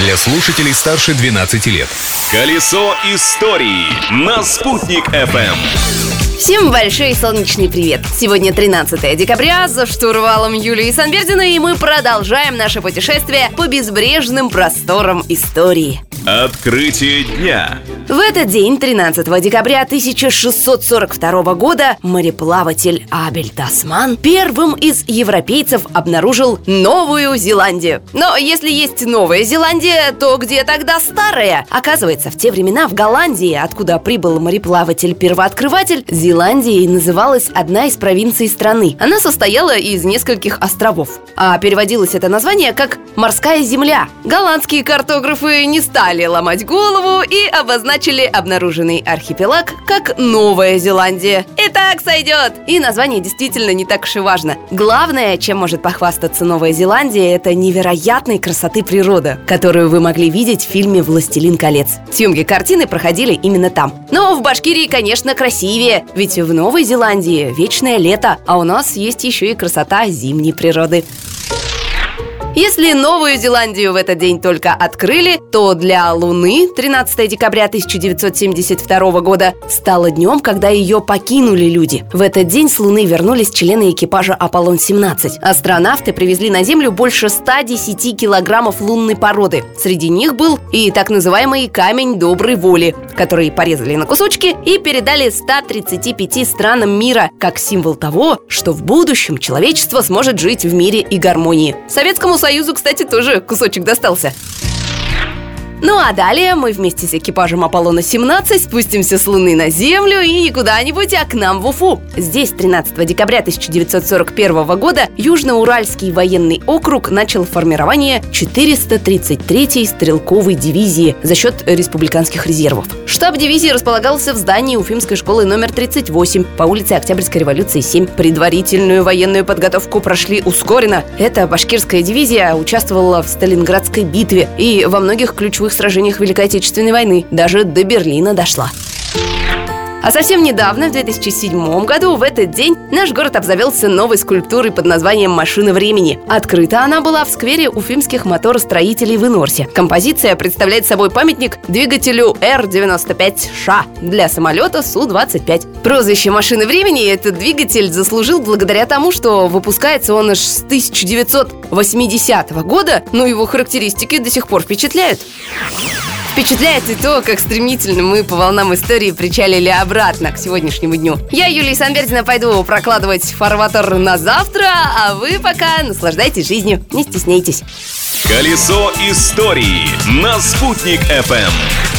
для слушателей старше 12 лет. Колесо истории на «Спутник FM. Всем большой солнечный привет! Сегодня 13 декабря, за штурвалом Юлии Санбердина, и мы продолжаем наше путешествие по безбрежным просторам истории. Открытие дня. В этот день, 13 декабря 1642 года, мореплаватель Абель Тасман первым из европейцев обнаружил Новую Зеландию. Но если есть Новая Зеландия, то где тогда старая? Оказывается, в те времена в Голландии, откуда прибыл мореплаватель-первооткрыватель, Зеландией называлась одна из провинций страны. Она состояла из нескольких островов. А переводилось это название как «морская земля». Голландские картографы не стали стали ломать голову и обозначили обнаруженный архипелаг как Новая Зеландия. И так сойдет! И название действительно не так уж и важно. Главное, чем может похвастаться Новая Зеландия, это невероятной красоты природа, которую вы могли видеть в фильме «Властелин колец». Съемки картины проходили именно там. Но в Башкирии, конечно, красивее, ведь в Новой Зеландии вечное лето, а у нас есть еще и красота зимней природы. Если Новую Зеландию в этот день только открыли, то для Луны 13 декабря 1972 года стало днем, когда ее покинули люди. В этот день с Луны вернулись члены экипажа Аполлон-17. Астронавты привезли на Землю больше 110 килограммов лунной породы. Среди них был и так называемый камень доброй воли, который порезали на кусочки и передали 135 странам мира как символ того, что в будущем человечество сможет жить в мире и гармонии. Советскому Союзу, кстати, тоже кусочек достался. Ну а далее мы вместе с экипажем Аполлона-17 спустимся с Луны на Землю и не куда-нибудь, а к нам в Уфу. Здесь 13 декабря 1941 года Южно-Уральский военный округ начал формирование 433-й стрелковой дивизии за счет республиканских резервов. Штаб дивизии располагался в здании Уфимской школы номер 38 по улице Октябрьской революции 7. Предварительную военную подготовку прошли ускоренно. Эта башкирская дивизия участвовала в Сталинградской битве и во многих ключевых сражениях Великой Отечественной войны. Даже до Берлина дошла. А совсем недавно, в 2007 году, в этот день, наш город обзавелся новой скульптурой под названием «Машина времени». Открыта она была в сквере уфимских моторостроителей в Инорсе. Композиция представляет собой памятник двигателю Р-95Ш для самолета Су-25. Прозвище «Машины времени» этот двигатель заслужил благодаря тому, что выпускается он аж с 1980 года, но его характеристики до сих пор впечатляют. Впечатляет и то, как стремительно мы по волнам истории причалили обратно к сегодняшнему дню. Я, Юлия Санбердина, пойду прокладывать фарватер на завтра, а вы пока наслаждайтесь жизнью, не стесняйтесь. Колесо истории на «Спутник FM.